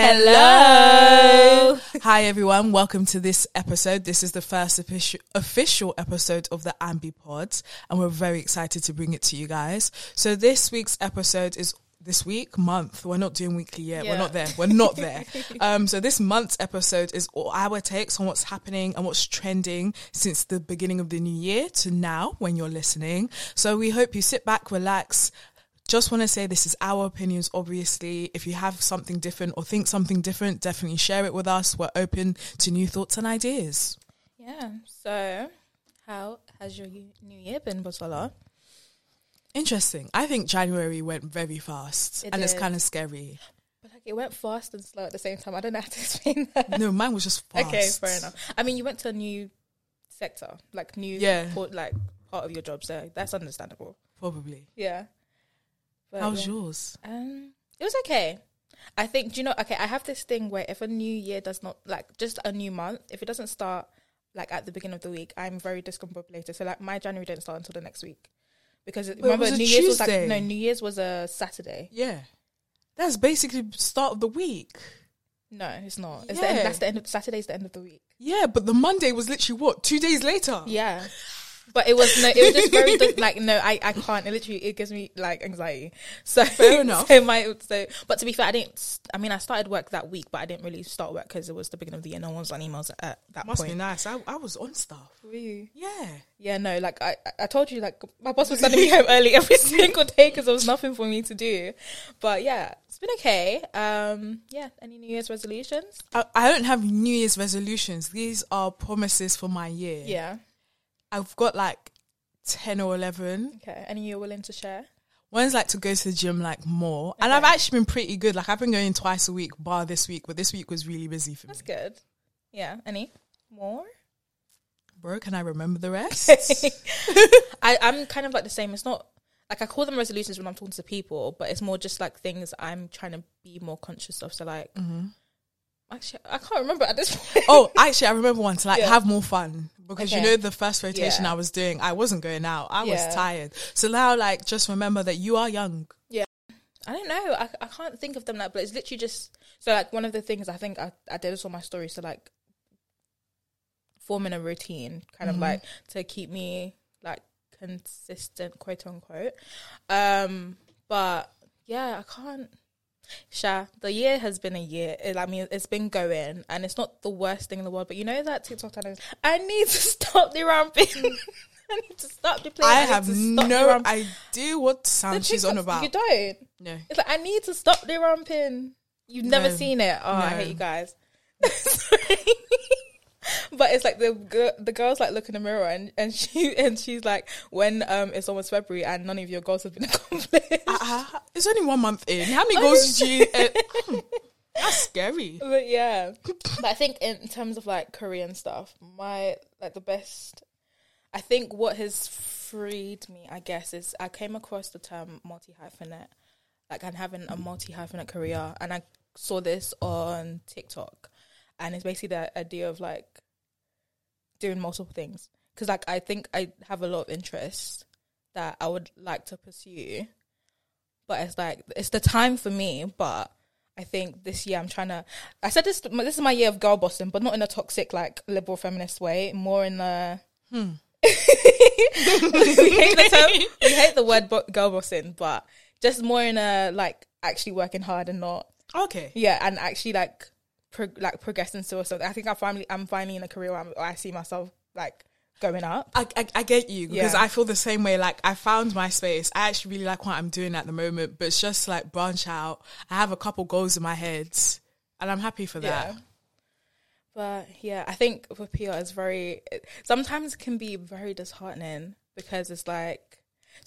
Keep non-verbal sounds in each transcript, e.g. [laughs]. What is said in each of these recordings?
Hello. Hi, everyone. Welcome to this episode. This is the first official, official episode of the Ambi Pods, and we're very excited to bring it to you guys. So, this week's episode is this week, month. We're not doing weekly yet. We're not there. We're not there. [laughs] um, so, this month's episode is all our takes on what's happening and what's trending since the beginning of the new year to now when you're listening. So, we hope you sit back, relax, just want to say this is our opinions obviously if you have something different or think something different definitely share it with us we're open to new thoughts and ideas Yeah. So, how has your new year been, Busola? interesting i think january went very fast It and it's kind of scary But like, it went fast and slow at the same time. I don't know how to [laughs] explain that. no mine was just fast Okay, fair enough. I mean, you went to a new sector, like new, Yeah. port- like part of your job, so that's understandable. probably Yeah. But, how was yeah. yours Um, it was okay. I think. Do you know? Okay, I have this thing where if a new year does not like just a new month, if it doesn't start like at the beginning of the week, I'm very discombobulated. So like my January didn't start until the next week because it remember a New Year's was like no New Year's was a Saturday. yeah that's basically start of the week No, it's not. It's the end, Yeah. that's the end of Saturday's the end of the week. yeah but the monday was literally what two days later Yeah. [laughs] But it was no, it was just very like no, I, I can't. It literally it gives me like anxiety. [laughs] So Fair enough. So my so, but to be fair, I didn't. I mean, I started work that week, but I didn't really start work because it was the beginning of the year. No one was on emails at that must point. be nice I, I was on stuff Really? yeah Yeah, no. Like I, I told you, like my boss was sending me [laughs] home early every [laughs] single day because there was nothing for me to do. But yeah, it's been okay. Um, yeah. Any New Year's resolutions? I, I don't have new year's resolutions these are promises for my year Yeah. I've got like 10 or 11. Okay. Any you're willing to share? One's like to go to the gym like more. And I've actually been pretty good. Like I've been going twice a week, bar this week, but this week was really busy for me. That's good. Yeah. Any more? Bro, can I remember the rest? [laughs] [laughs] I, I'm kind of like the same. It's not like I call them resolutions when I'm talking to people, but it's more just like things I'm trying to be more conscious of. So like, mm-hmm. actually, I can't remember at this [laughs] point. oh, actually, I remember one to like Yeah. have more fun. Because you know, the first rotation Yeah. I was doing, I wasn't going out. I Yeah. was tired. So now, like, just remember that you are young. Yeah. I don't know. I, I can't think of them like, but it's literally just so like one of the things I think I, I did this on my story. So like forming a routine, kind of like to keep me like consistent, quote unquote. Um, but yeah, I can't. Sha, the year has been a year. It, I mean, it's been going, and it's not the worst thing in the world. But you know that TikTok challenge. [laughs] Mm. [laughs] I need to stop the ramping. I need to stop the playing. I need have no idea what sound she's on about. You don't. No. It's like I need to stop the ramping. You've never seen it. Oh, I hate you guys. [laughs] [laughs] But it's like the the girls like look in the mirror and, and she [laughs] and she's like, when um it's almost February and none of your goals have been [laughs] accomplished. Uh, it's only one month in. How many goals did you? Uh, hmm, that's scary. but yeah, but I think in terms of like Korean stuff, my like the best. I think what has freed me, I guess, is I came across the term multi hyphenate, like and having a multi hyphenate career, and I saw this on TikTok, and it's basically the idea of like doing multiple things. Because like I think I have a lot of interests that I would like to pursue, but it's like it's the time for me, but. I think this year I'm trying to. I said this. This is my year of girl bossing, but not in a toxic, like liberal feminist way. More in the. Hmm. [laughs] we hate the term. We hate the word bo- girl bossing, but just more in a like actually working hard and not Okay. yeah, and actually like pro- like progressing to or something. I think I finally I'm finally in a career where, I'm, where I see myself like going up. I, I, I get you because Yeah. I feel the same way. Like I found my space. I actually really like what I'm doing at the moment, but it's just like branch out. I have a couple goals in my head, and I'm happy for that. Yeah. But yeah, I think with PR it's very it, sometimes it can be very disheartening because it's like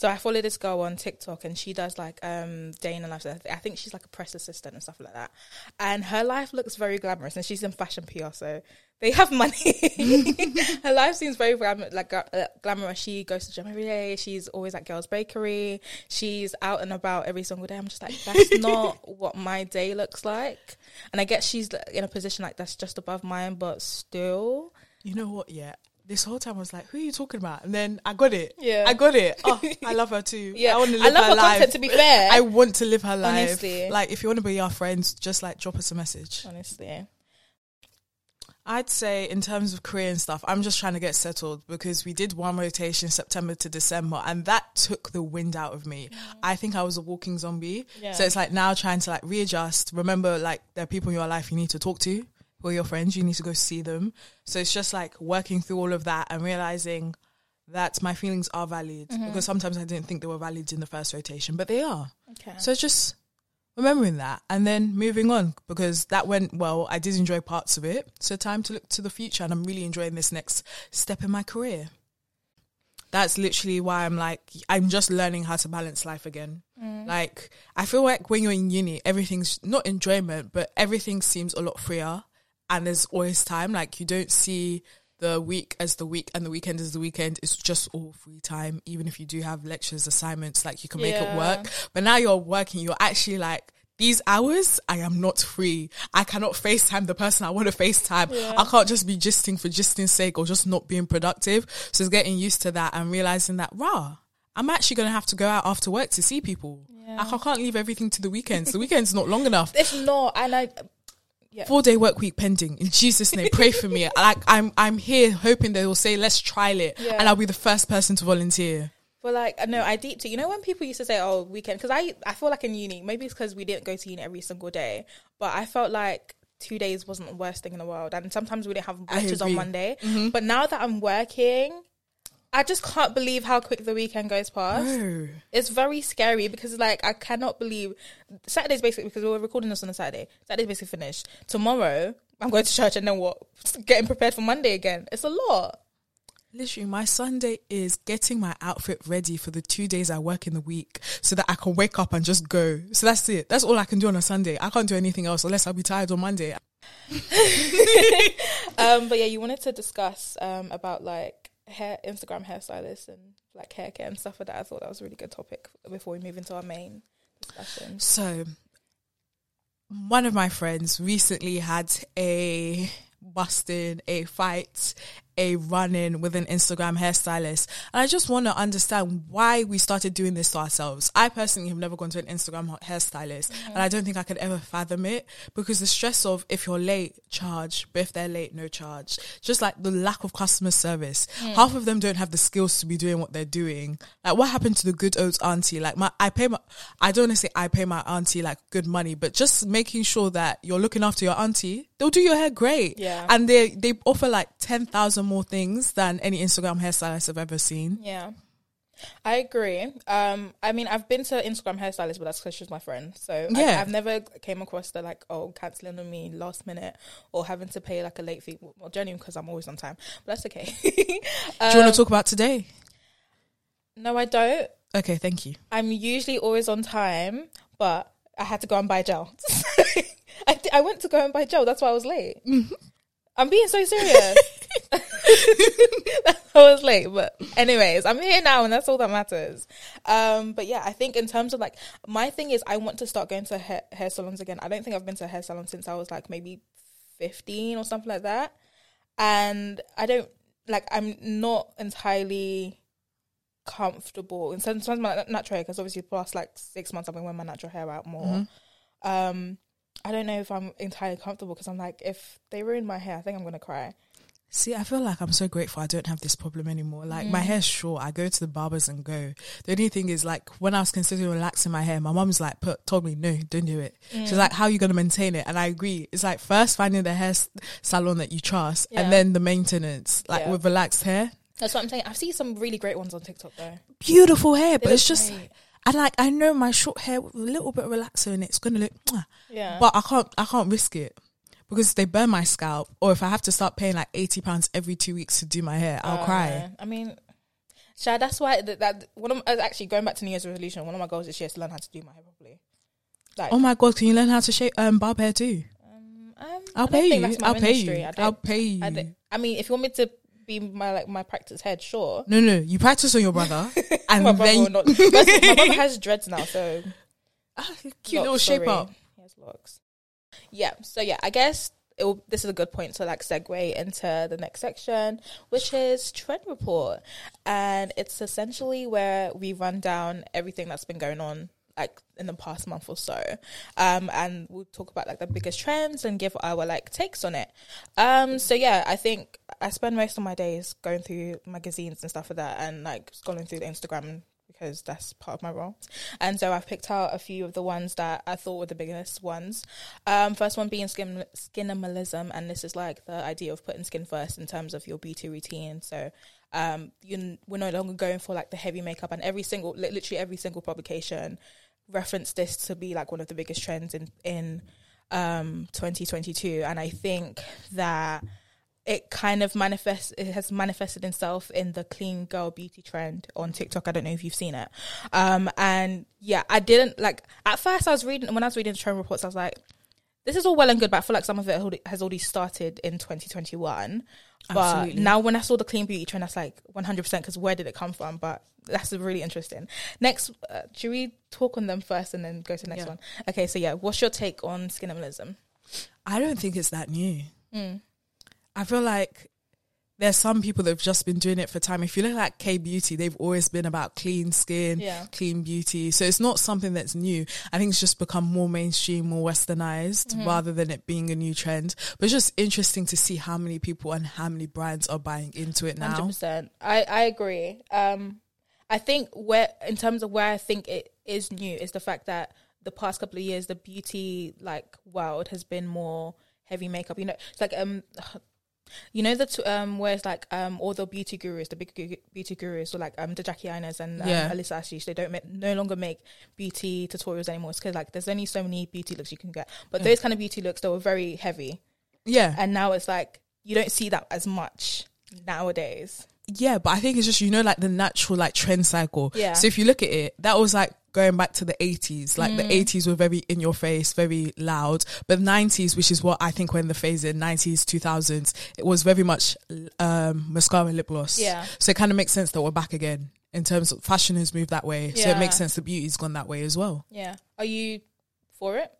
so I follow this girl on TikTok and she does like um day in the life. I think she's like a press assistant and stuff like that. And her life looks very glamorous and she's in fashion PR, so they have [laughs] money. [laughs] her life seems very glam- like uh, glamorous. She goes to gym every day. She's always at Gail's Bakery. She's out and about every single day. I'm just like, that's [laughs] not what my day looks like. And I guess she's in a position like that's just above mine, but still, You know what? Yeah, this whole time I was like, who are you talking about? And then I got it. Yeah. I got it. Oh, [laughs] I love her too. Yeah. I want to I live love her her life. content, to be fair. [laughs] I want to live her life. Honestly. Like, if you want to be our friends, just like drop us a message. Honestly. I'd say in terms of career and stuff, I'm just trying to get settled because we did one rotation September to December and that took the wind out of me. Mm. I think I was a walking zombie. Yeah. So it's like now trying to like readjust. Remember, like there are people in your life you need to talk to who are your friends. You need to go see them. So it's just like working through all of that and realizing that my feelings are valid mm-hmm. because sometimes I didn't think they were valid in the first rotation, but they are. Okay. So it's just remembering that and then moving on because that went well. I did enjoy parts of it. So time to look to the future and I'm really enjoying this next step in my career. That's literally why I'm like, I'm just learning how to balance life again. Mm. Like, I feel like when you're in uni, everything's not enjoyment, but everything seems a lot freer and there's always time. Like, you don't see the week as the week and the weekend as the weekend. It's just all free time. Even if you do have lectures, assignments, like you can make it work. But now you're working, you're actually like, these hours, I am not free. I cannot FaceTime the person I want to FaceTime. I can't just be gisting for gisting's sake or just not being productive. So it's getting used to that and realizing that, rah, I'm actually going to have to go out after work to see people. Like, I can't leave everything to the weekends. The weekend's not long enough. It's not, and I. Four day work week pending. In Jesus' name, pray for me. [laughs] Like I'm, I'm here hoping they will say, let's trial it, Yeah. and I'll be the first person to volunteer. But like, no, I deep to you know when people used to say, "Oh, weekend," because I I feel like in uni, maybe it's because we didn't go to uni every single day, but I felt like two days wasn't the worst thing in the world, and sometimes we didn't have lectures on. Monday. Mm-hmm. But now that I'm working, I just can't believe how quick the weekend goes past. Oh, It's very scary because like I cannot believe Saturday's basically because we were recording this on a Saturday. Saturday's basically finished. Tomorrow I'm going to church and then what? [laughs] Getting prepared for Monday again. It's a lot. literally, my Sunday is getting my outfit ready for the two days I work in the week, so that I can wake up and just go. So that's it. That's all I can do on a Sunday. I can't do anything else unless I'll be tired on Monday. [laughs] [laughs] Um, but yeah, you wanted to discuss um about like hair Instagram hairstylists and like hair care and stuff like that. I thought that was a really good topic before we move into our main discussion. So, one of my friends recently had a busting, a fight, a run in with an Instagram hairstylist. And I just want to understand why we started doing this to ourselves. I personally have never gone to an Instagram ha- hairstylist and I don't think I could ever fathom it because the stress of if you're late, charge, but if they're late, no charge. Just like the lack of customer service. Half of them don't have the skills to be doing what they're doing. Like what happened to the good old auntie? Like my, I pay my, I don't want to say I pay my auntie like good money, but just making sure that you're looking after your auntie, they'll do your hair great. Yeah. And they, they offer like 10,000 more things than any Instagram hairstylist I've ever seen. Yeah. I agree. Um, I mean, I've been to Instagram hairstylist, but that's because she's my friend. So I, Yeah. I've never came across the like, oh, canceling on me last minute or having to pay like a late fee. Well, genuine because I'm always on time, but that's okay. [laughs] Do you want to talk about today? no, I don't. Okay, thank you. I'm usually always on time, but I had to go and buy gel. [laughs] I, d- I went to go and buy gel. That's why I was late. I'm being so serious. [laughs] [laughs] I was late, but anyways, I'm here now, and that's all that matters. Um, but yeah, I think in terms of like my thing is, I want to start going to hair, hair salons again. I don't think I've been to a hair salon since I was like maybe 15 or something like that, and I don't like. I'm not entirely comfortable. in terms of my natural hair, because obviously the past like six months I've been wearing my natural hair out more. Um, I don't know if I'm entirely comfortable because I'm like, if they ruin my hair, I think I'm gonna cry. See, I feel like I'm so grateful I don't have this problem anymore. Like my mm. hair's short. I go to the barbers and go. The only thing is like when I was considering relaxing my hair, my mom's like put told me, no, don't do it. She's mm. like, how are you gonna maintain it? And I agree. It's like first finding the hair salon that you trust Yeah. and then the maintenance. Like Yeah. with relaxed hair. That's what I'm saying. I've seen some really great ones on TikTok though. Beautiful hair, but it's just great. And like I know my short hair with a little bit of relaxer in it, it's gonna look. [tsk] Yeah, but I can't I can't risk it. Because they burn my scalp, or if I have to start paying like eighty pounds every two weeks to do my hair, I'll Uh, cry. I mean, Shad, that's why that, that one of my, actually going back to New Year's resolution. One of my goals this year is to learn how to do my hair properly. Like, Oh my god, can you learn how to shape um barb hair too? um, I'll pay you. I'll pay you. I don't- I'll pay you. I mean, if you want me to be my like my practice head, sure. no, no, you practice on your brother, [laughs] and my brother then will not. First, my brother [laughs] has dreads now, so Ah, cute little locks, shape sorry. up. He has locks. Yeah. So yeah, I guess it will, this is a good point to like segue into the next section, which is trend report, and it's essentially where we run down everything that's been going on like in the past month or so um and we'll talk about like the biggest trends and give our like takes on it um so yeah i think i spend most of my days going through magazines and stuff like that and like scrolling through the instagram because that's part of my role. And so I've picked out a few of the ones that I thought were the biggest ones. Um, first one being skin skinimalism, and this is like the idea of putting skin first in terms of your beauty routine. So um, you we're no longer going for like the heavy makeup, and every single, literally every single publication referenced this to be like one of the biggest trends in in um 2022 and i think that it kind of manifests it has manifested itself in the clean girl beauty trend on TikTok. I don't know if you've seen it. Um and yeah, I didn't like at first I was reading when I was reading the trend reports, I was like, this is all well and good, but I feel like some of it has already started in 2021. But Absolutely. now when I saw the clean beauty trend, that's like 100% because where did it come from? But that's really interesting. Next, uh, should we talk on them first and then go to the next yeah. one? Okay, so yeah, what's your take on skinimalism? I don't think it's that new. Mm. I feel like there's some people that have just been doing it for time. If you look at K beauty, they've always been about clean skin, yeah. clean beauty. So it's not something that's new. I think it's just become more mainstream, more westernized mm-hmm. rather than it being a new trend. But it's just interesting to see how many people and how many brands are buying into it now. 100%. I, I agree. Um, I think where, in terms of where I think it is new is the fact that the past couple of years, the beauty like world has been more heavy makeup. You know, it's like um you know that um where it's like um all the beauty gurus, the big beauty gurus, or like um the Jackie Ainas and um, yeah. Alissa Ashley, they don't make, no longer make beauty tutorials anymore. It's because like there's only so many beauty looks you can get, but yeah. those kind of beauty looks they were very heavy. Yeah, and now it's like you don't see that as much nowadays. Yeah, but I think it's just you know like the natural like trend cycle. Yeah. So if you look at it, that was like going back to the 80s like mm. the 80s were very in your face very loud. But 90s which is what i think when the phase in 90s 2000s it was very much um mascara and lip gloss. Yeah. So it kind of makes sense that we're back again in terms of fashion has moved that way. Yeah. so it makes sense the beauty's gone that way as well. Yeah. Are you for it?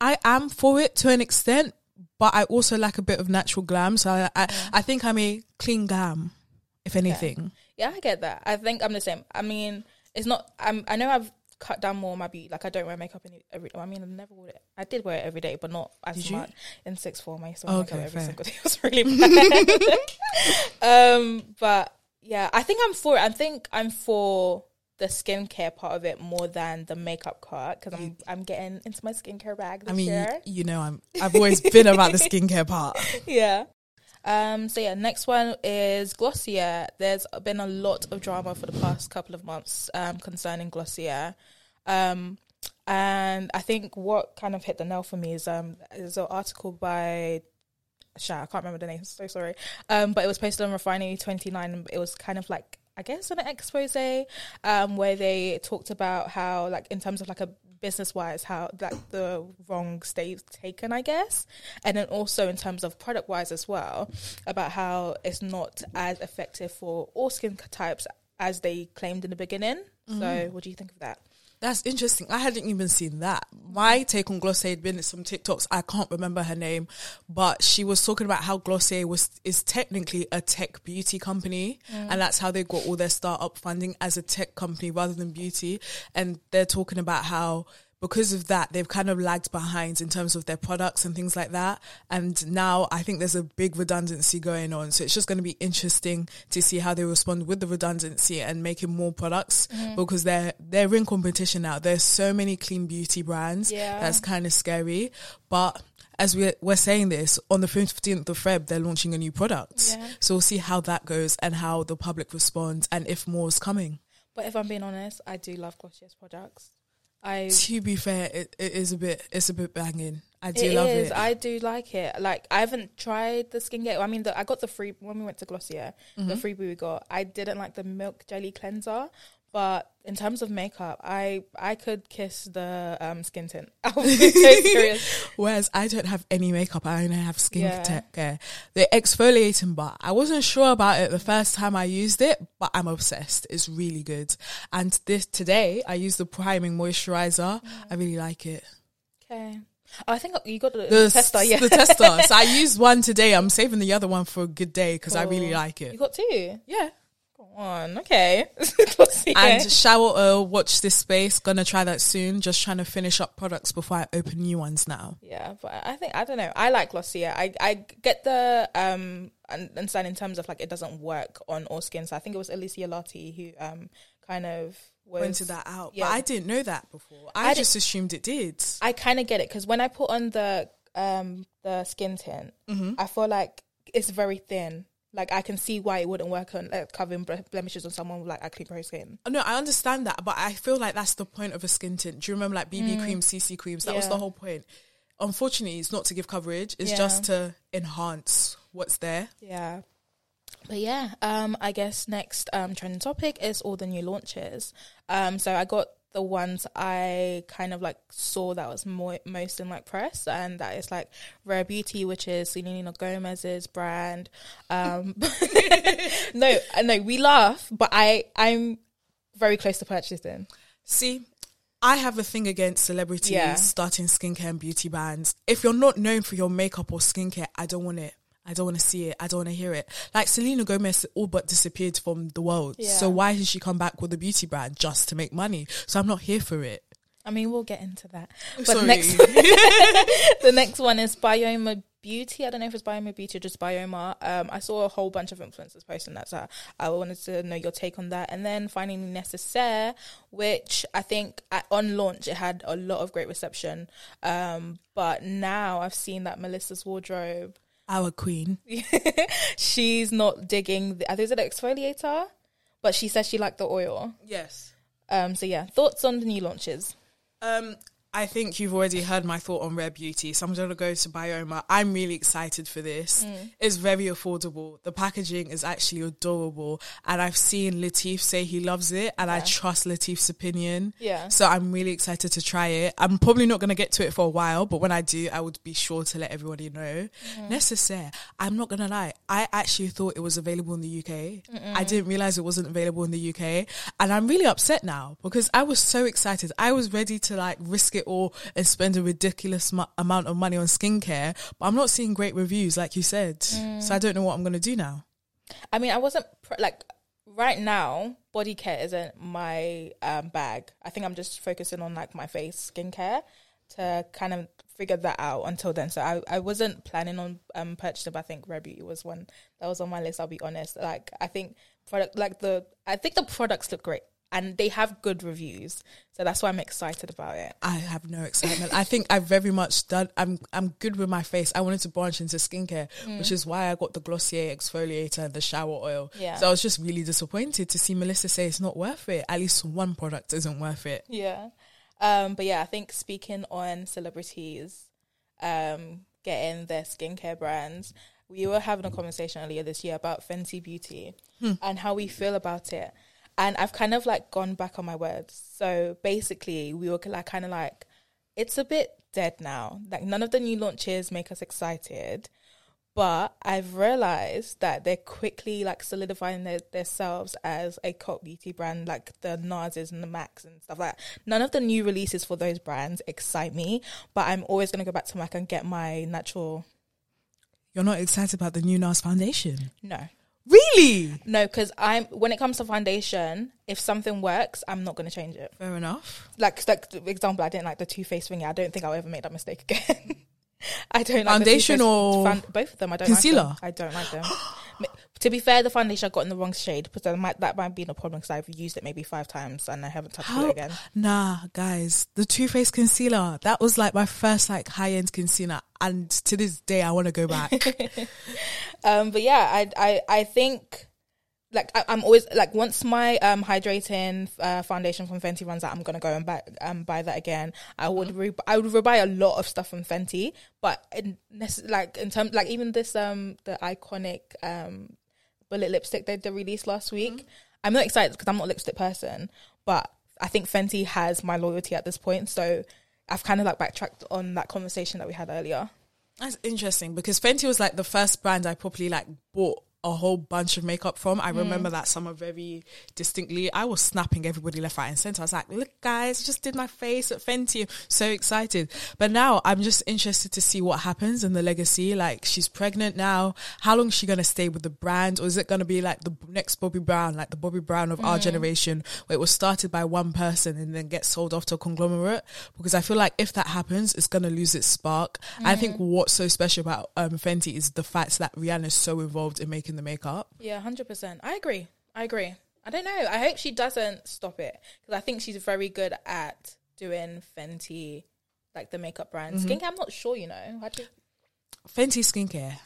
I am for it to an extent but i also like a bit of natural glam. So i i, I think i'm a clean glam if anything yeah i get that i think i'm the same i mean it's not. I'm. I know I've cut down more on my beauty. Like I don't wear makeup any, every. I mean, I never wore it. I did wear it every day, but not as did much. You? In sixth form, I used to wear okay, makeup every fair. single [laughs] day. It was really bad. um, but yeah, I think I'm for it. I think I'm for the skincare part of it more than the makeup part because I'm I'm getting into my skincare bag. I mean, year. you know, I'm I've always been about the [laughs] skincare part. Yeah. Um, so yeah, next one is Glossier. There's been a lot of drama for the past couple of months um, concerning Glossier. Um, and I think what kind of hit the nail for me is um is an article by Sha, I can't remember the name, so sorry. Um, but it was posted on Refinery 29 it was kind of like I guess an expose um, where they talked about how like in terms of like a business wise how like the wrong state taken i guess. And then also in terms of product wise as well about how it's not as effective for all skin types as they claimed in the beginning. Mm. so what do you think of that that's interesting. I hadn't even seen that. My take on Glossier had been some TikToks. I can't remember her name, but she was talking about how Glossier was is technically a tech beauty company, mm. and that's how they got all their startup funding as a tech company rather than beauty. And they're talking about how because of that, they've kind of lagged behind in terms of their products and things like that. And now I think there's a big redundancy going on. So it's just going to be interesting to see how they respond with the redundancy and making more products mm-hmm. because they're, they're in competition now. There's so many clean beauty brands. Yeah. That's kind of scary. But as we're, we're saying this, on the 15th of Feb, they're launching a new product. Yeah. So we'll see how that goes and how the public responds and if more is coming. But if I'm being honest, I do love Glossier's products. I to be fair, it, it is a bit it's a bit banging. I do it love is. it. I do like it. Like I haven't tried the skincare. I mean, the, I got the free when we went to Glossier. Mm-hmm. The freebie we got. I didn't like the milk jelly cleanser, but in terms of makeup, I I could kiss the um, skin tint. [laughs] [laughs] Whereas I don't have any makeup. I only have skin yeah. care. The exfoliating bar. I wasn't sure about it the first time I used it, but I'm obsessed. It's really good. And this today I used the priming moisturizer. Mm. I really like it. Okay. Oh, I think you got the, The tester. Yeah, the tester. So I [laughs] used one today. I'm saving the other one for a good day because I really like it. You got two. Yeah. On. Okay. [laughs] And shower oil, watch this space. Gonna try that soon. Just trying to finish up products before I open new ones now. Yeah, but I think I don't know. I like Glossier. I I get the um un- understand in terms of like it doesn't work on all skin. So I think it was Alicia Lotti who um kind of was Pointed that out, yeah. but I didn't know that before. I, I just assumed it did. I kind of get it because when I put on the um the skin tint, Mm-hmm. I feel like it's very thin. Like I can see why it wouldn't work on like, covering blemishes on someone with like acne prone skin. No, I understand that, but I feel like that's the point of a skin tint. Do you remember like BB cream, CC creams? That was the whole point. Unfortunately, it's not to give coverage. It's Yeah. just to enhance what's there. Yeah. But yeah, um, I guess next um trending topic is all the new launches. Um, so I got the ones I kind of like saw that was more most in like press, and that is like Rare Beauty, which is Selena Gomez's brand. Um, [laughs] no, I know we laugh, but I I'm very close to purchasing. See, I have a thing against celebrities Yeah. starting skincare and beauty brands. If you're not known for your makeup or skincare, I don't want it. I don't want to see it. I don't want to hear it. Like Selena Gomez all but disappeared from the world. Yeah. So why has she come back with a beauty brand just to make money? So I'm not here for it. I mean, we'll get into that. But Sorry. next, [laughs] the next one is Byoma Beauty. I don't know if it's Byoma Beauty or just Byoma. Um, I saw a whole bunch of influencers posting that, so I wanted to know your take on that. And then finally, Necessaire, which I think at, on launch it had a lot of great reception. Um, but now I've seen that Melissa's wardrobe. Our queen. [laughs] She's not digging. The, I think it's an exfoliator, but she says she liked the oil. Yes. Um, so yeah, thoughts on the new launches? Um, I think you've already heard my thought on Rare Beauty, so I'm going to go to Byoma. I'm really excited for this. Mm. It's very affordable. The packaging is actually adorable, and I've seen Latif say he loves it, and I trust Latif's opinion. Yeah. So I'm really excited to try it. I'm probably not going to get to it for a while, but when I do, I would be sure to let everybody know. Mm-hmm. Necessaire. I'm not going to lie. I actually thought it was available in the UK. I didn't realize it wasn't available in the UK. And I'm really upset now because I was so excited. I was ready to like risk it and spend a ridiculous mu- amount of money on skincare, but I'm not seeing great reviews, like you said. So I don't know what I'm going to do now. I mean, I wasn't pr- like right now. Body care isn't my um, bag. I think I'm just focusing on like my face skincare to kind of figure that out until then. So I, I wasn't planning on um purchasing. But I think Rare Beauty was one that was on my list. I'll be honest. Like I think product like the I think the products look great and they have good reviews. So that's why I'm excited about it. I have no excitement. I think I've very much done. I'm I'm good with my face. I wanted to branch into skincare, which is why I got the Glossier exfoliator and the shower oil. Yeah. So I was just really disappointed to see Melissa say it's not worth it. At least one product isn't worth it. Yeah. Um, but yeah, I think speaking on celebrities um, getting their skincare brands, we were having a conversation earlier this year about Fenty Beauty and how we feel about it. And I've kind of like gone back on my words. So basically, we were like kind of like, it's a bit dead now. Like none of the new launches make us excited. But I've realized that they're quickly like solidifying their, themselves as a cult beauty brand, like the Narses and the Macs and stuff like that. None of the new releases for those brands excite me, but I'm always going to go back to Mac and get my natural. You're not excited about the new NARS foundation, No, really? no, because I'm when it comes to foundation, if something works, I'm not going to change it. Fair enough. Like, like example, I didn't like the Too Faced thingy. I don't think I'll ever make that mistake again. [laughs] [laughs] I don't like Foundation or found- both of them. I don't concealer? Like them. I don't like them. [gasps] To be fair, the foundation I got in the wrong shade, but that might that might be a problem because I've used it maybe five times and I haven't touched How- it again. Nah, guys, the Too Faced concealer that was like my first like high end concealer, and to this day I want to go back. [laughs] Um, but yeah, I I I think like I, I'm always like once my um hydrating uh, foundation from Fenty runs out, I'm gonna go and buy um buy that again. I would re- I would buy a lot of stuff from Fenty, but in like in terms like even this um the iconic um bullet lipstick they, they released last week. I'm not excited because I'm not a lipstick person, but I think Fenty has my loyalty at this point, so I've kind of like backtracked on that conversation that we had earlier. That's interesting because Fenty was like the first brand I properly like bought a whole bunch of makeup from. I mm. remember that summer very distinctly. I was snapping everybody left, right, and center. I was like, "Look, guys, just did my face at Fenty." So excited. But now I'm just interested to see what happens in the legacy. Like, she's pregnant now. How long is she gonna stay with the brand, or is it gonna be like the next Bobbi Brown, like the Bobbi Brown of our mm. generation, where it was started by one person and then gets sold off to a conglomerate? Because I feel like if that happens, it's gonna lose its spark. I think mm. what's so special about um, Fenty is the fact that Rihanna is so involved in making the makeup. Yeah, hundred percent. I agree. I agree. I don't know. I hope she doesn't stop it because I think she's very good at doing Fenty, like the makeup brand. Mm-hmm. Skincare, I'm not sure. You know, How do you- Fenty skincare,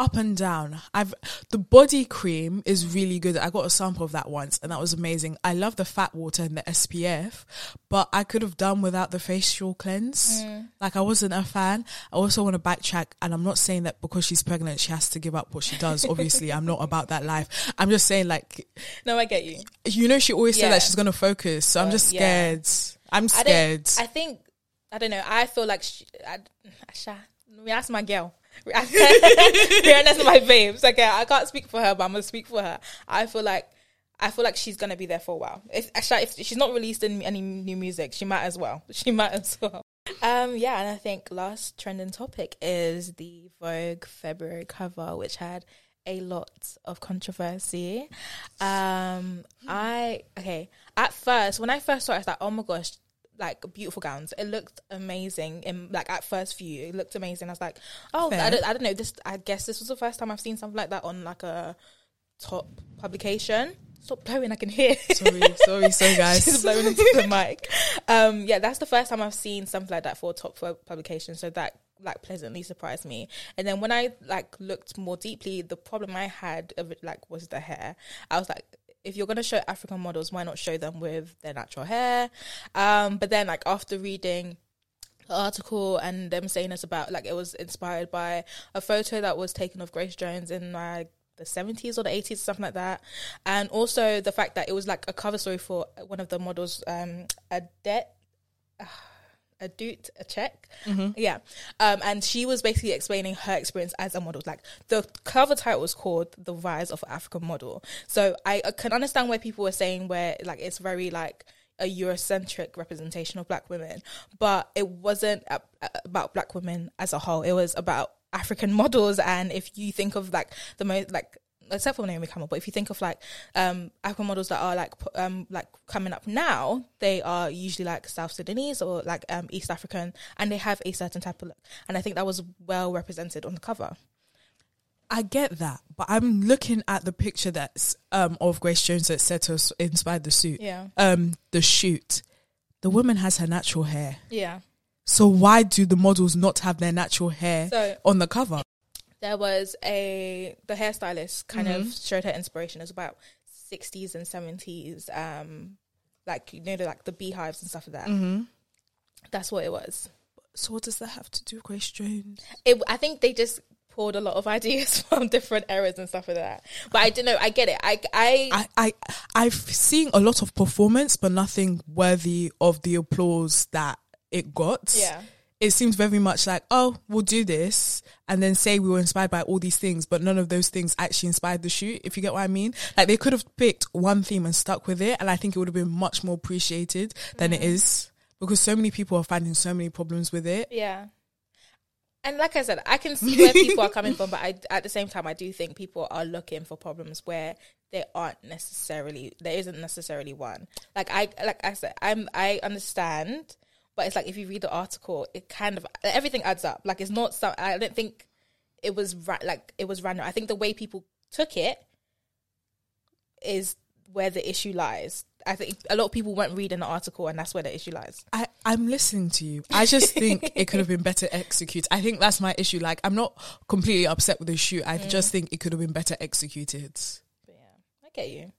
up and down. I've the body cream is really good. I got a sample of that once, and that was amazing. I love the fat water and the SPF, but I could have done without the facial cleanse. Like I wasn't a fan. I also want to backtrack, and I'm not saying that because she's pregnant she has to give up what she does. [laughs] Obviously, I'm not about that life. I'm just saying like no, I get you. you know she always said that she's gonna focus, so I'm Uh, just yeah. scared. I'm scared. don't. I think. I don't know. I feel like she, I, Asha, that's my girl. [laughs] Rihanna's my babes. Okay, I can't speak for her, but I'm gonna speak for her. I feel like. I feel like she's gonna be there for a while. If Asha, if she's not released any, any new music, she might as well. [laughs] She might as well. Um, yeah, and I think last trending topic is the Vogue February cover, which had a lot of controversy. Um, I okay. At first, when I first saw it, I was like, "Oh my gosh!" Like beautiful gowns. It looked amazing. In like at first view, it looked amazing. I was like, "Oh, Fair. I don't, I don't know." This, I guess, this was the first time I've seen something like that on like a top publication. Stop blowing! I can hear. sorry, sorry, [laughs] sorry, guys. She's blowing into the mic. Um, yeah, that's the first time I've seen something like that for a top pu- publication. So that like pleasantly surprised me. And then when I like looked more deeply, the problem I had of it like was the hair. I was like, if you're gonna show African models, why not show them with their natural hair? Um, but then like after reading the article and them saying it's about like it was inspired by a photo that was taken of Grace Jones in like the 70s or the 80s something like that and also the fact that it was like a cover story for one of the models um a debt Adut Akech yeah. Um and she was basically explaining her experience as a model. Like the cover title was called the rise of african model. So i, I can understand where people were saying where like it's very like a Eurocentric representation of black women, but it wasn't a- a- about black women as a whole. It was about African [laughs] models, and if you think of like the most like except for Naomi Campbell, but if you think of like um African models that are like um like coming up now, they are usually like South Sudanese or like um East African, and they have a certain type of look, and I think that was well represented on the cover. I get that, but I'm looking at the picture that's um of Grace Jones that said to us inspired the suit. Yeah, Um, the shoot. The woman has her natural hair. yeah. So why do the models not have their natural hair So on the cover? There was a the hairstylist kind of showed her inspiration. It was about sixties and seventies, um, like you know, like the beehives and stuff like that. Mm-hmm. That's what it was. So what does that have to do with Grace Jones? It, I think they just pulled a lot of [laughs] ideas from different eras and stuff like that. But I don't know. I get it. I I, I, I I've seen a lot of performance, but nothing worthy of the applause that it got. yeah. It seems very much like, oh, we'll do this and then say we were inspired by all these things, but none of those things actually inspired the shoot, if you get what I mean. Like they could have picked one theme and stuck with it, and I think it would have been much more appreciated than it mm. is. Because so many people are finding so many problems with it. Yeah. And like I said, I can see where [laughs] people are coming from, but I, at the same time, I do think people are looking for problems where there aren't necessarily there isn't necessarily one. Like I like I said, I'm I understand, but it's like if you read the article, it kind of everything adds up. Like it's not some. I don't think it was right. Like it was random. I think the way people took it is where the issue lies. I think a lot of people weren't reading the article, and that's where the issue lies. I, I'm listening to you. I just think it could have been better executed. I think that's my issue. Like, I'm not completely upset with the shoot. I mm. just think it could have been better executed. But yeah, I get you.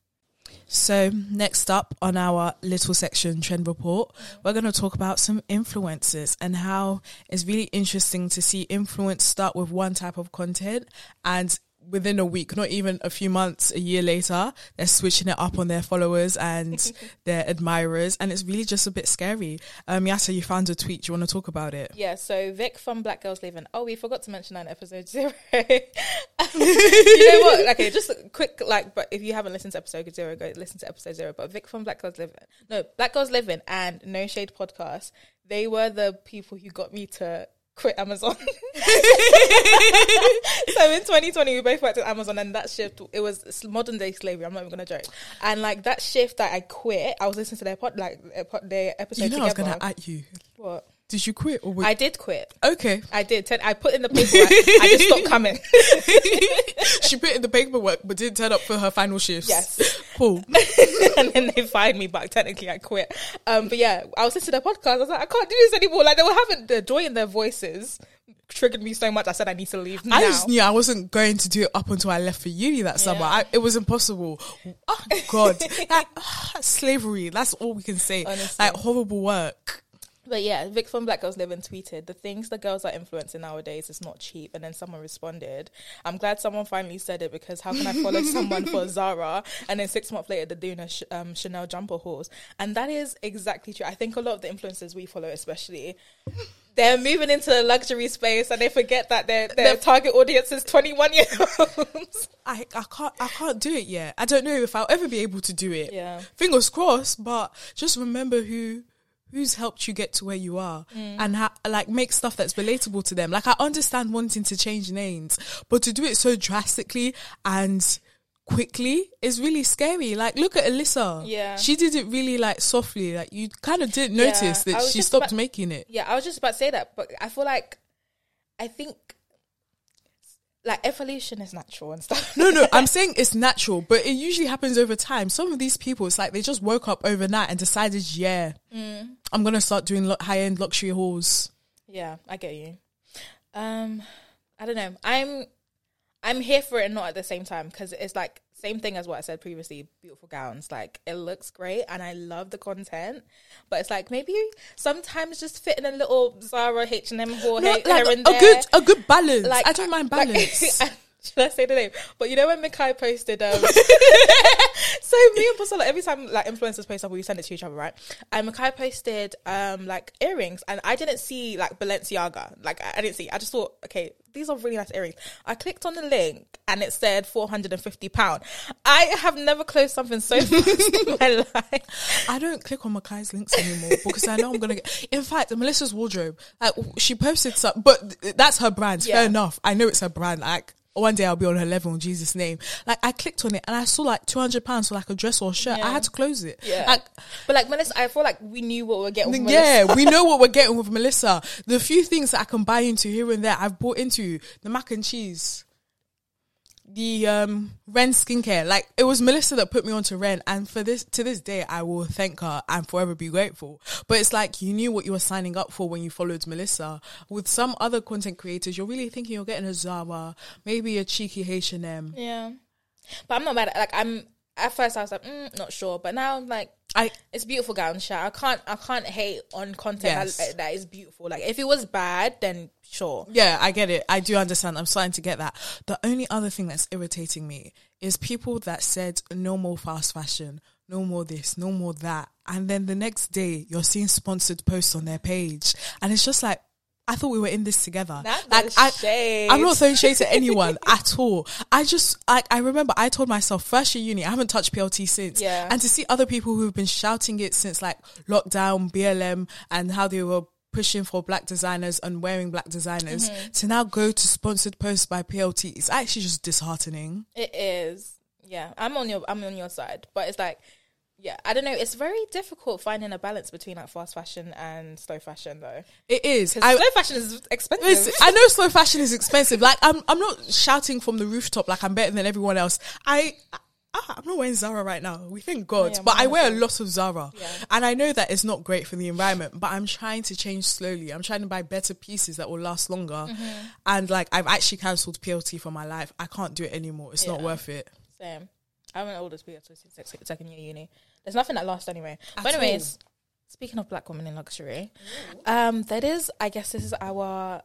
So, next up on our little section trend report, we're going to talk about some influencers and how it's really interesting to see influence start with one type of content and within a week, not even a few months, a year later, they're switching it up on their followers and [laughs] their admirers, and it's really just a bit scary. Um, Yatta, you found a tweet. Do you want to talk about it? Yeah, so Vic from Black Girls Living. Oh, we forgot to mention that in episode zero. [laughs] you know what? Okay, just a quick like, but if you haven't listened to episode zero, go listen to episode zero. But Vic from Black Girls Living, no, Black Girls Living and No Shade Podcast, they were the people who got me to quit Amazon. [laughs] so in 2020, we both worked at Amazon, and that shift it was modern day slavery. I'm not even gonna joke. And like that shift that I quit, I was listening to their pod, like their episode. You know, together. I was gonna at you. What? Did you quit or? I did quit. Okay. I did. I put in the paperwork. I just stopped coming. [laughs] she put in the paperwork but didn't turn up for her final shifts. Yes. Cool. [laughs] and then they fired me back. Technically, I quit. Um, but yeah, I was listening to their podcast. I was like, I can't do this anymore. Like they were having the joy in their voices triggered me so much. I said I need to leave now. I just knew I wasn't going to do it up until I left for uni that summer. Yeah. I, it was impossible. Oh God, like, [sighs] slavery. That's all we can say. [laughs] Honestly. Like horrible work. But yeah, Vic from Black Girls Living tweeted, the things the girls are influencing nowadays is not cheap. And then someone responded, I'm glad someone finally said it because how can I follow [laughs] someone for Zara and then six months later they're doing a sh- um, Chanel jumper hauls? And that is exactly true. I think a lot of the influencers we follow, especially, they're moving into the luxury space and they forget that their, their target audience is 21 year olds. [laughs] I, I can't I can't do it yet. I don't know if I'll ever be able to do it. Yeah. Fingers crossed, but just remember who who's helped you get to where you are mm. and ha- like make stuff that's relatable to them. Like I understand wanting to change names, but to do it so drastically and quickly is really scary. Like look at Alyssa. Yeah. She did it really like softly. Like you kind of didn't notice I that she stopped about- making it. Yeah, I was just about to say that, but I feel like, I think, like evolution is natural and stuff. No, no, I'm [laughs] saying it's natural, but it usually happens over time. Some of these people, it's like they just woke up overnight and decided, yeah, Mm. I'm gonna start doing lo- high end luxury hauls. Yeah, I get you. Um, I don't know. I'm I'm here for it and not at the same time because it's like same thing as what I said previously. Beautiful gowns, like it looks great and I love the content, but it's like maybe sometimes just fit in a little Zara H and M haul No, like here a, and there. a good, a good balance. like I don't mind like- [laughs] balance. Should I say the name? But you know when Mikai posted, um, [laughs] so me and Busola every time like influencers post stuff, we send it to each other, right? And Mikai posted um like earrings, and I didn't see like Balenciaga, like I, I didn't see. I just thought, okay, these are really nice earrings. I clicked on the link, and it said four hundred and fifty pound. I have never closed something so [laughs] fast in my life. I don't click on Makai's links anymore because I know I'm gonna get. In fact, Melissa's wardrobe, like she posted some, but that's her brand. Yeah. Fair enough. I know it's her brand. Like one day I'll be on her level in Jesus' name. Like I clicked on it and I saw like two hundred pounds for like a dress or a shirt. I had to close it. Yeah. Like But like Melissa, I feel like we knew what we were getting. With yeah, we know what [laughs] we're getting with Melissa. The few things that I can buy into here and there, I've bought into the mac and cheese, the um Ren skincare. Like it was Melissa that put me onto Ren, and for this to this day, I will thank her and forever be grateful. But it's like you knew what you were signing up for when you followed Melissa. With some other content creators, you're really thinking you're getting a Zara, maybe a cheeky H and M. Yeah, but I'm not mad. At, like I'm at first, I was like, mm, not sure, but now I'm like, I it's beautiful gown shot. I can't, I can't hate on content Yes. that, that is beautiful. Like if it was bad, then sure. Yeah, I get it. I do understand. I'm starting to get that. The only other thing that's irritating me is people that said no more fast fashion, no more this, no more that. And then the next day you're seeing sponsored posts on their page. And it's just like, I thought we were in this together. Not like I, shade. I'm not throwing shade to anyone [laughs] at all. I just like I remember I told myself first year uni I haven't touched PLT since. Yeah. And to see other people who've been shouting it since like lockdown, BLM, and how they were pushing for black designers and wearing black designers Mm-hmm. to now go to sponsored posts by PLT it's actually just disheartening. It is. Yeah, I'm on your, I'm on your side, but it's like, yeah, I don't know. It's very difficult finding a balance between like fast fashion and slow fashion, though. It is. I, slow fashion is expensive. I know slow fashion is expensive. Like I'm, I'm not shouting from the rooftop like I'm better than everyone else. I, I I'm not wearing Zara right now. We thank God, Yeah, but I wear a lot of Zara, Yeah. and I know that it's not great for the environment. But I'm trying to change slowly. I'm trying to buy better pieces that will last longer. Mm-hmm. And like I've actually cancelled PLT for my life. I can't do it anymore. It's not worth it. Same. I haven't ordered at second, second year uni. There's nothing that lasts anyway. At but anyways, speaking of black women in luxury, um, that is, I guess, this is our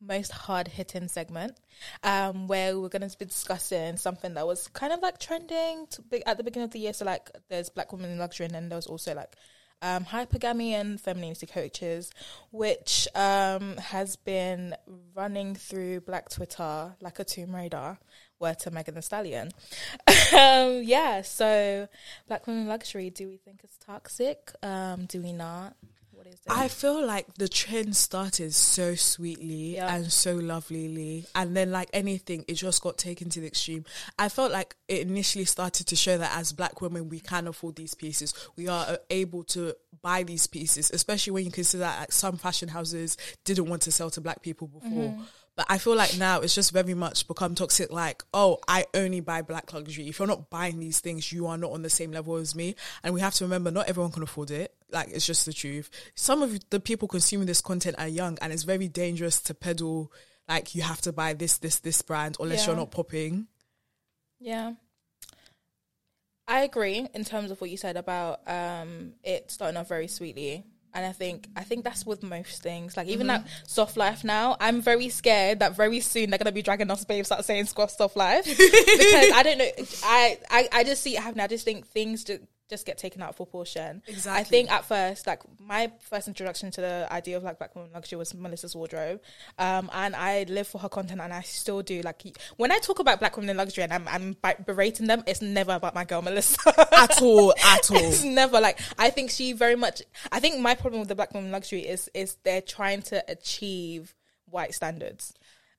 most hard hitting segment, um, where we're going to be discussing something that was kind of like trending to be, at the beginning of the year. So, like, there's Black Women in Luxury, and then there was also like um, hypergamy and femininity coaches, which um, has been running through Black Twitter like a Tomb Raider. Word to Megan Thee Stallion. [laughs] um, yeah, so Black Women Luxury, do we think it's toxic? Um, do we not? What is it? I feel like the trend started so sweetly Yeah. and so lovelily, and then like anything, it just got taken to the extreme. I felt like it initially started to show that as black women, we can afford these pieces. We are uh, able to buy these pieces, especially when you consider that like, some fashion houses didn't want to sell to black people before. But I feel like now it's just very much become toxic. Like, oh, I only buy black luxury. If you're not buying these things, you are not on the same level as me. And we have to remember, not everyone can afford it. Like, it's just the truth. Some of the people consuming this content are young, and it's very dangerous to peddle. Like, you have to buy this, this, this brand, unless Yeah. you're not popping. Yeah. I agree in terms of what you said about um it starting off very sweetly. And I think I think that's with most things. Like even mm-hmm. that soft life now, I'm very scared that very soon they're gonna be dragging us babes out saying squash soft life. [laughs] because I don't know I, I, I just see it happening. I just think things ju- just get taken out of proportion. Exactly. I think at first, like my first introduction to the idea of like black women luxury was Melissa's wardrobe, um, and I live for her content, and I still do. Like when I talk about black women in luxury and I'm, I'm berating them, it's never about my girl Melissa. At [laughs] all, at all. it's never like I think she very much. I think my problem with the black women luxury is is they're trying to achieve white standards,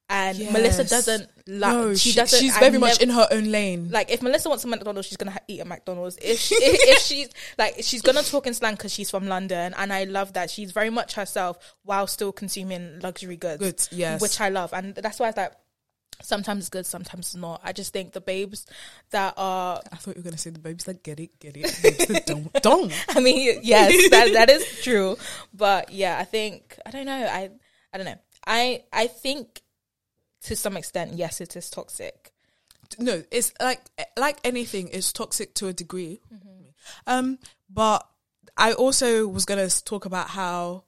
and Melissa doesn't like. no, she, she- doesn't. She's I very much in her own lane. like if Melissa wants a McDonald's, she's gonna ha- eat a McDonald's. If she, if she's like she's gonna talk in slang because she's from London, and I love that she's very much herself while still consuming luxury goods, Good, yes. which I love, and that's why it's like sometimes it's good, sometimes it's not. I just think the babes that are, I thought you were gonna say the babes that get it, get it. Babes don't, [laughs] don't. [laughs] I mean, yes, that that is true, but yeah, I think I don't know, I I don't know, I I think to some extent, yes, it is toxic. no, it's like like anything, it's toxic to a degree. Um, but I also was gonna talk about how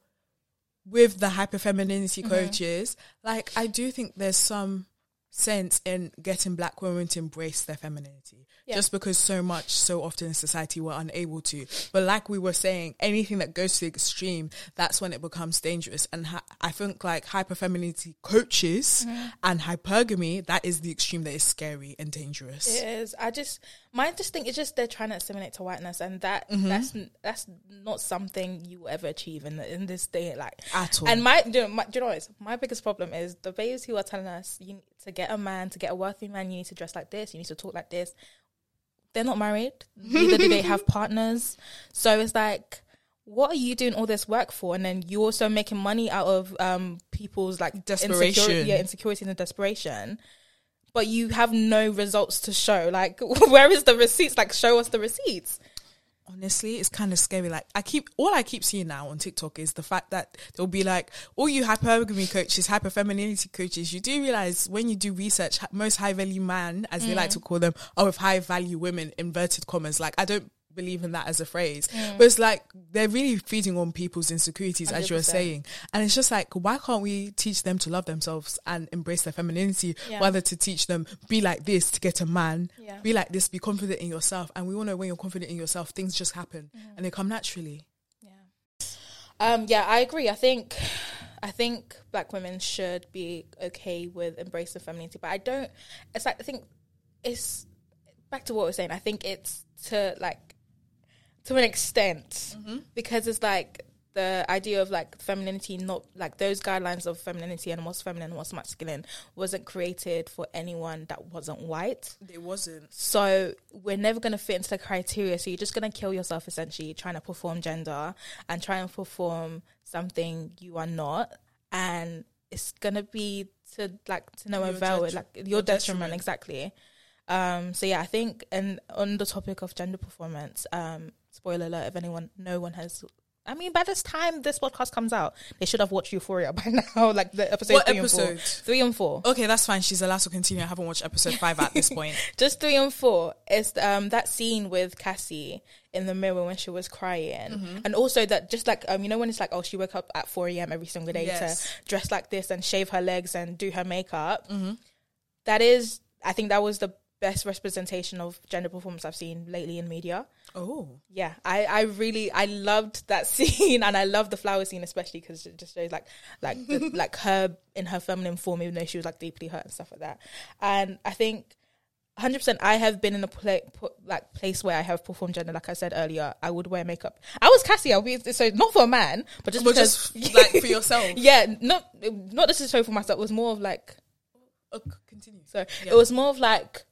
with the hyperfemininity coaches, like I do think there's some sense in getting black women to embrace their femininity. Yeah. Just because so much, so often in society, we're unable to. But like we were saying, anything that goes to the extreme, that's when it becomes dangerous. And ha- I think like hyperfemininity coaches mm-hmm. and hypergamy, that is the extreme that is scary and dangerous. It is. I just my just think it's just they're trying to assimilate to whiteness, and that mm-hmm. that's that's not something you will ever achieve in in this day. Like At all. And my, do you know, my, do you know what is my biggest problem is the babes who are telling us you need to get a man, to get a wealthy man, you need to dress like this, you need to talk like this. They're not married. Neither do they have [laughs] partners. So it's like. What are you doing all this work for? And then you're also making money out of um, people's like Desperation. insecurity, yeah, insecurity and desperation but you have no results to show. Like, [laughs] where is the receipts? Like, show us the receipts. Honestly, it's kind of scary. Like I keep all I keep seeing now on TikTok is the fact that there'll be like all you hypergamy coaches, hyperfemininity coaches. You do realize when you do research, most high value man, as they mm. like to call them, are with high value women. Inverted commas. Like I don't believe in that as a phrase, but it's like they're really feeding on people's insecurities, as you were saying. And it's just like, why can't we teach them to love themselves and embrace their femininity, Yeah. rather to teach them be like this to get a man, Yeah. be like this, be confident in yourself. And we all know when you're confident in yourself, things just happen and they come naturally. Yeah. Um, yeah, I agree. I think, I think black women should be okay with embracing femininity, but I don't. It's like I think it's back to what we are saying. I think it's to like to an extent because it's like the idea of like femininity, not like those guidelines of femininity and what's feminine what's masculine, wasn't created for anyone that wasn't white. It wasn't. So we're never going to fit into the criteria. So you're just going to kill yourself essentially trying to perform gender and try and perform something you are not. And it's going to be to like to no avail. detri- like your your detriment, detriment. exactly. Um, so yeah, I think, and on the topic of gender performance, um, spoiler alert, if anyone, no one has I mean, by this time this podcast comes out, they should have watched Euphoria [laughs] by now. Like the episode What three episode? and four. Three and four. Okay, that's fine. She's allowed to continue. I haven't watched episode five at this point. [laughs] Just three and four. It's um that scene with Cassie in the mirror when she was crying, Mm-hmm. and also that just like um you know when it's like oh she woke up at four a.m. every single day Yes. to dress like this and shave her legs and do her makeup. Mm-hmm. That is, I think that was the best representation of gender performance I've seen lately in media. Oh, Yeah, I, I really I loved that [laughs] scene and I love the flower scene especially because it just shows like like the, [laughs] like her in her feminine form even though she was like deeply hurt and stuff like that. And I think. Hundred percent. I have been in a pla- like place where I have performed gender. Like I said earlier, I would wear makeup. I was Cassie. I'll be so not for a man, but just but because, just like for [laughs] yourself. yeah, not not necessarily for myself. It was more of like Oh, continue. so. Yeah. It was more of like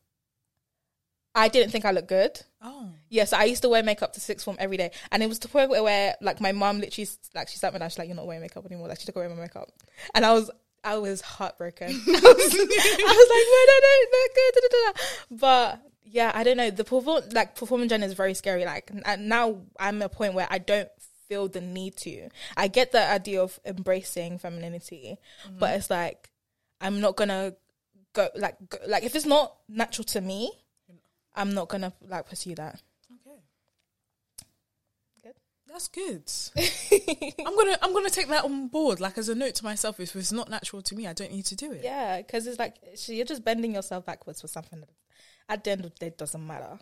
I didn't think I looked good. Oh, Yes, I used to wear makeup to sixth form every day, and it was to the point where, where like my mum literally like she sat me down, she's like, "You're not wearing makeup anymore." Like she took away my makeup, and I was I was heartbroken. [laughs] I was, I was like, "Why don't I look good?" Da, da, da, da. But yeah, I don't know. The perform like performing gender is very scary. Like and now I'm at a point where I don't feel the need to. I get the idea of embracing femininity, but mm. it's like I'm not gonna go like go, like if it's not natural to me, I'm not gonna like pursue that. okay. Good. That's good. [laughs] I'm gonna I'm gonna take that on board, like as a note to myself. If it's not natural to me, I don't need to do it. Yeah, because it's like so you're just bending yourself backwards for something that at the end of the day doesn't matter.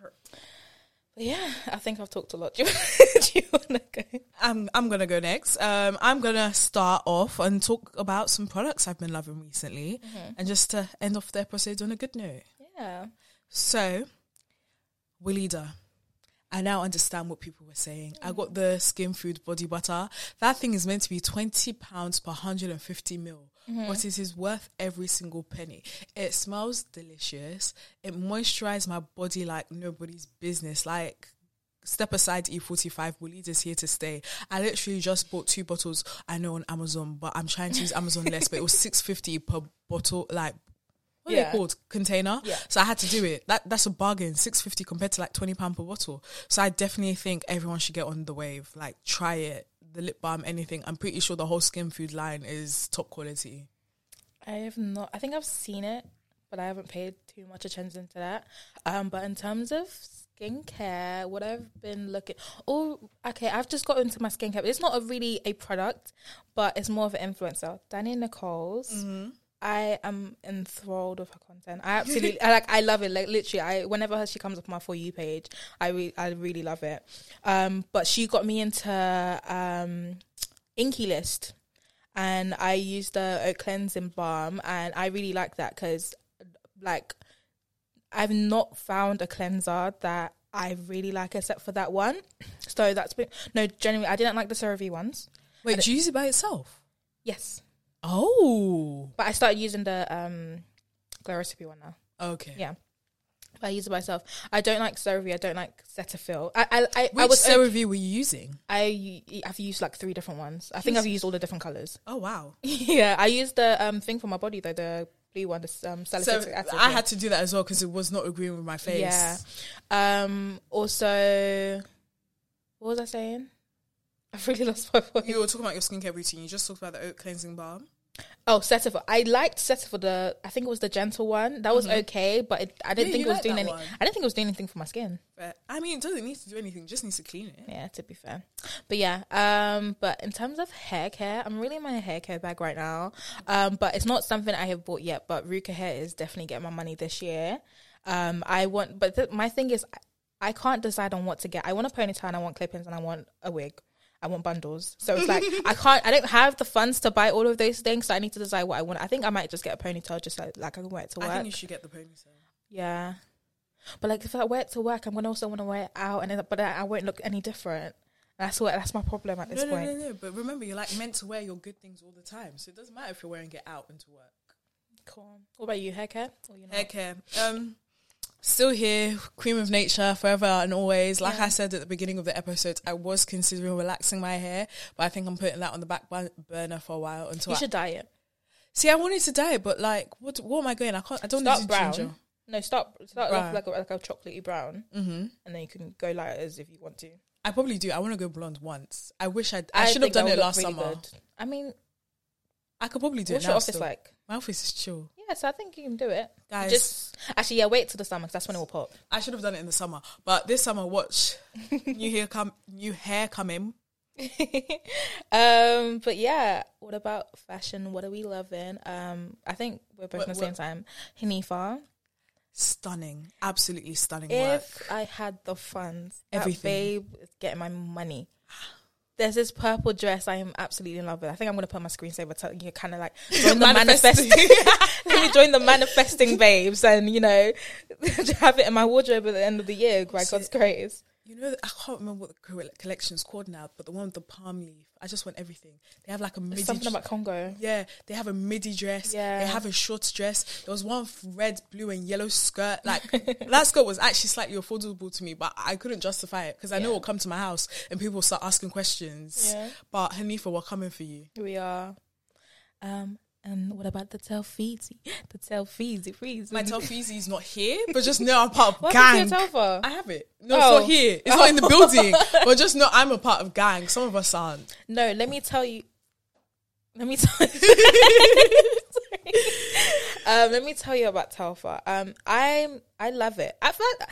But yeah, I think I've talked a lot. [laughs] Do you, do you want to go? I'm I'm gonna go next. Um, I'm gonna start off and talk about some products I've been loving recently, and just to end off the episode on a good note. Yeah. So, Weleda. I now understand what people were saying. I got the skin food body butter. That thing is meant to be twenty pounds per hundred and fifty mil, mm-hmm. but it is worth every single penny. It smells delicious. It moisturizes my body like nobody's business. Like step aside E45 Weleda's here to stay. I literally just bought two bottles I know on Amazon, but I'm trying to use Amazon less, but it was 650 per bottle like what are Yeah. they called? Container. Yeah. So I had to do it. That that's a bargain. Six fifty compared to like twenty pound per bottle. So I definitely think everyone should get on the wave. Like try it. The lip balm, anything. I'm pretty sure the whole skin food line is top quality. I have not. I think I've seen it, but I haven't paid too much attention to that. Um, but in terms of skincare, what I've been looking. Oh, okay. I've just got into my skincare. It's not a really a product, but it's more of an influencer. Danny Nichols. Mm-hmm. I am enthralled with her content. I absolutely I like. I love it. Like literally, I whenever she comes up on my for you page, I re- I really love it. Um, but she got me into um, Inkey List, and I used the oat cleansing balm, and I really like that because, like, I've not found a cleanser that I really like except for that one. So that's been no. Generally, I didn't like the CeraVe ones. Wait, do you use it by itself? Yes, Oh. but I started using the um, Glow Recipe one now. Okay. Yeah. But I use it myself. I don't like CeraVe. I don't like Cetaphil. I I I, Which I was CeraVe were you using? I I've used like three different ones. I think I've used all the different colors. Oh wow. [laughs] yeah, I used the um thing for my body though, the blue one, the um So salicylic acid. I had to do that as well because it was not agreeing with my face. Yeah. Um. Also, what was I saying? [laughs] I've really lost my point. You were talking about your skincare routine. You just talked about the oat cleansing balm. Oh, Cetaphil. I liked Cetaphil. The I think it was the gentle one. That was okay, but it, I didn't Yeah, think it was doing any. one. I didn't think it was doing anything for my skin. But I mean, it doesn't need to do anything. Just needs to clean it. Yeah, to be fair. But yeah, um, but in terms of hair care, I'm really in my hair care bag right now. Um, but it's not something I have bought yet. But Ruka Hair is definitely getting my money this year. Um, I want, but th- my thing is, I can't decide on what to get. I want a ponytail, and I want clip-ins, and I want a wig. I want bundles. So it's like [laughs] I can't. I don't have the funds to buy all of those things. So I need to decide what I want. I think I might just get a ponytail, just like, like I can wear it to I work. think you should get the ponytail. Yeah. But like if I wear it to work, I'm gonna also want to wear it out, and then, but I, I won't look any different. That's what that's my problem at this No, no, point. no, no. But remember, you're like meant to wear your good things all the time, so it doesn't matter if you're wearing it out into work. Cool. What about you, hair care? Or you Hair care. Um, still here, Creme of Nature, forever and always. Like Yeah. I said at the beginning of the episode, I was considering relaxing my hair, but I think I'm putting that on the back burner for a while until. You I, should dye it. see, I wanted to dye it, but like, what? What am I going? I can't. I don't need Start to brown. ginger. No, start start Brown. like a, like a chocolatey brown, Mm-hmm. and then you can go light as if you want to. I probably do. I want to go blonde once. I wish I'd, I, I should have done it last really summer. good. I mean, I could probably do what's it your now. office still. like? My office is chill, Yeah, so I think you can do it. guys. Just actually, yeah, wait till the summer because that's when it will pop. I should have done it in the summer, but this summer, watch [laughs] new hair come, new hair come in. [laughs] um, but yeah, what about fashion? What are we loving? Um, I think we're both What- at the same what- time. Hanifa, Stunning, absolutely stunning work. if I had the funds, Everything. babe is getting my money. There's this purple dress I am absolutely in love with. I think I'm gonna put my screensaver. Tell you kind of like [laughs] join the Manifesting. [laughs] Let me join the manifesting babes, and you know, [laughs] have it in my wardrobe at the end of the year. By. God's grace. You know, I can't remember what the co- collection's called now, but the one with the palm leaf. I just want everything. They have like a midi. Dress. Something about Congo. yeah, they have a midi dress. Yeah. they have a short dress. There was one red, blue, and yellow skirt. Like [laughs] that skirt was actually slightly affordable to me, but I couldn't justify it because I know it'll come to my house and people will start asking questions. Yeah. But Hanifa, we're coming for you. We are. Um, and what about the Telfizi? [laughs] The Telfizi, freeze. My Telfizi is [laughs] not here, but just know I'm part of What's gang. your Telfar? I have it. No, Oh. it's not here. It's not in the building. [laughs] But just know I'm a part of gang. Some of us aren't. No, let me tell you. Let me tell You. um, let me tell you about Telfar. Um, I'm I love it. I felt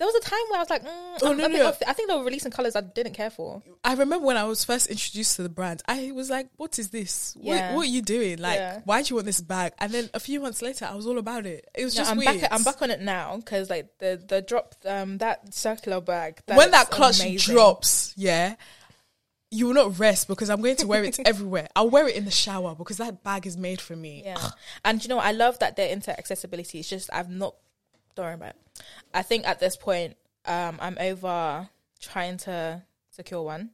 there was a time where I was like, mm, Oh, I'm no, no. off. I think they were releasing colors I didn't care for. I remember when I was first introduced to the brand, I was like, "What is this? Yeah. What, what are you doing? Like, Yeah. why do you want this bag?" And then a few months later, I was all about it. It was No, just I'm weird. back. I'm back on it now because like the the drop um that circular bag. when that clutch amazing. drops, yeah, you will not rest because I'm going to wear it [laughs] everywhere. I'll wear it in the shower because that bag is made for me. Yeah. and you know, I love that they're into accessibility. It's just I've not don't worry about it. I think at this point, um, I'm over trying to secure one.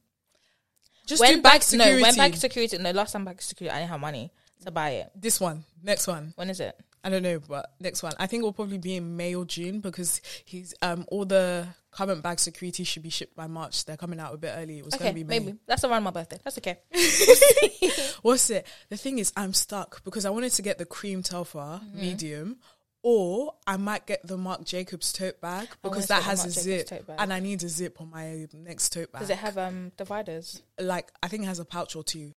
Just when do bag bag security. no, when bag security no, last time bag security I didn't have money to buy it. this one, next one. When is it? I don't know, but next one. I think it will probably be in May or June because he's um all the current bag security should be shipped by March. They're coming out a bit early. It was Okay, going to be May. maybe. That's around my birthday. That's okay. [laughs] What's it? The thing is, I'm stuck because I wanted to get the cream Telfar Mm-hmm. medium, or I might get the Marc Jacobs tote bag because that has a zip, and I need a zip on my next tote bag. Does it have um dividers? like I think it has a pouch or two.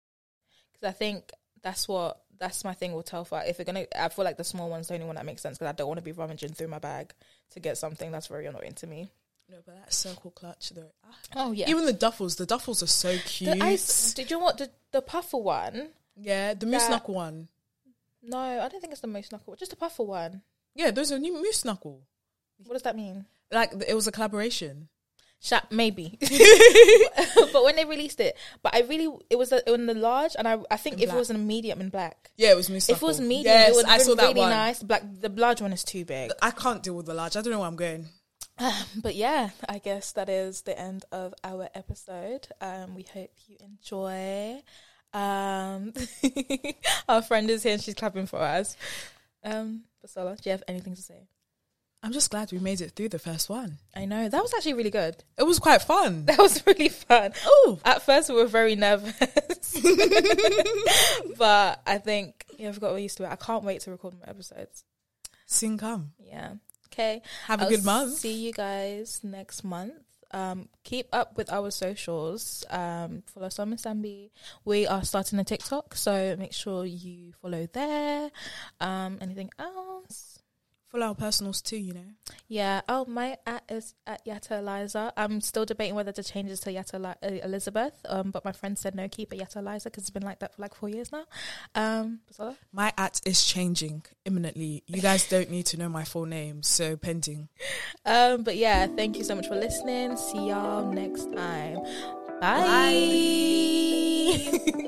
Because I think that's what that's my thing with Telfar. If you're gonna, I feel like the small one's the only one that makes sense because I don't want to be rummaging through my bag to get something that's very annoying to me. No, but that circle clutch though. Ah. Oh yeah. Even the duffels, the duffels are so cute. The ice, did you want the the puffer one? yeah, the moose knuckle one. No, I don't think it's the most knuckle. Just the puffer one. Yeah, those are new moose knuckle. What does that mean? Like it was a collaboration. Sha maybe, [laughs] [laughs] but when they released it, but I really it was a, in the large, and I I think In if black. it was in a medium in black, Yeah, it was moose if it was medium, yes, it would I saw that really one. nice. Black, the large one is too big. I can't deal with the large. I don't know where I'm going. [sighs] But yeah, I guess that is the end of our episode. Um, we hope you enjoy. Um, [laughs] our friend is here and she's clapping for us. Um, Busola, do you have anything to say? I'm just glad we made it through the first one. I know that was actually really good. It was quite fun. [laughs] That was really fun. Oh, At first, we were very nervous, [laughs] but I think yeah, we've got used to it. I can't wait to record more episodes. sing come. Yeah. Okay. Have a I'll good month. See you guys next month. Um, keep up with our socials. Um, follow Summer Sambi. We are starting a TikTok, so make sure you follow there. Um, anything else? Follow our personals too, you know. Yeah. Oh, my at is at Yatta Eliza. I'm still debating whether to change it to Yatta Li- uh, Elizabeth. Um, but my friend said no, keep it Yatta Eliza because it's been like that for like four years now. Um, My at is changing imminently. You guys don't need to know my full name, so pending. [laughs] Um, but yeah, thank you so much for listening. See y'all next time. Bye. [laughs]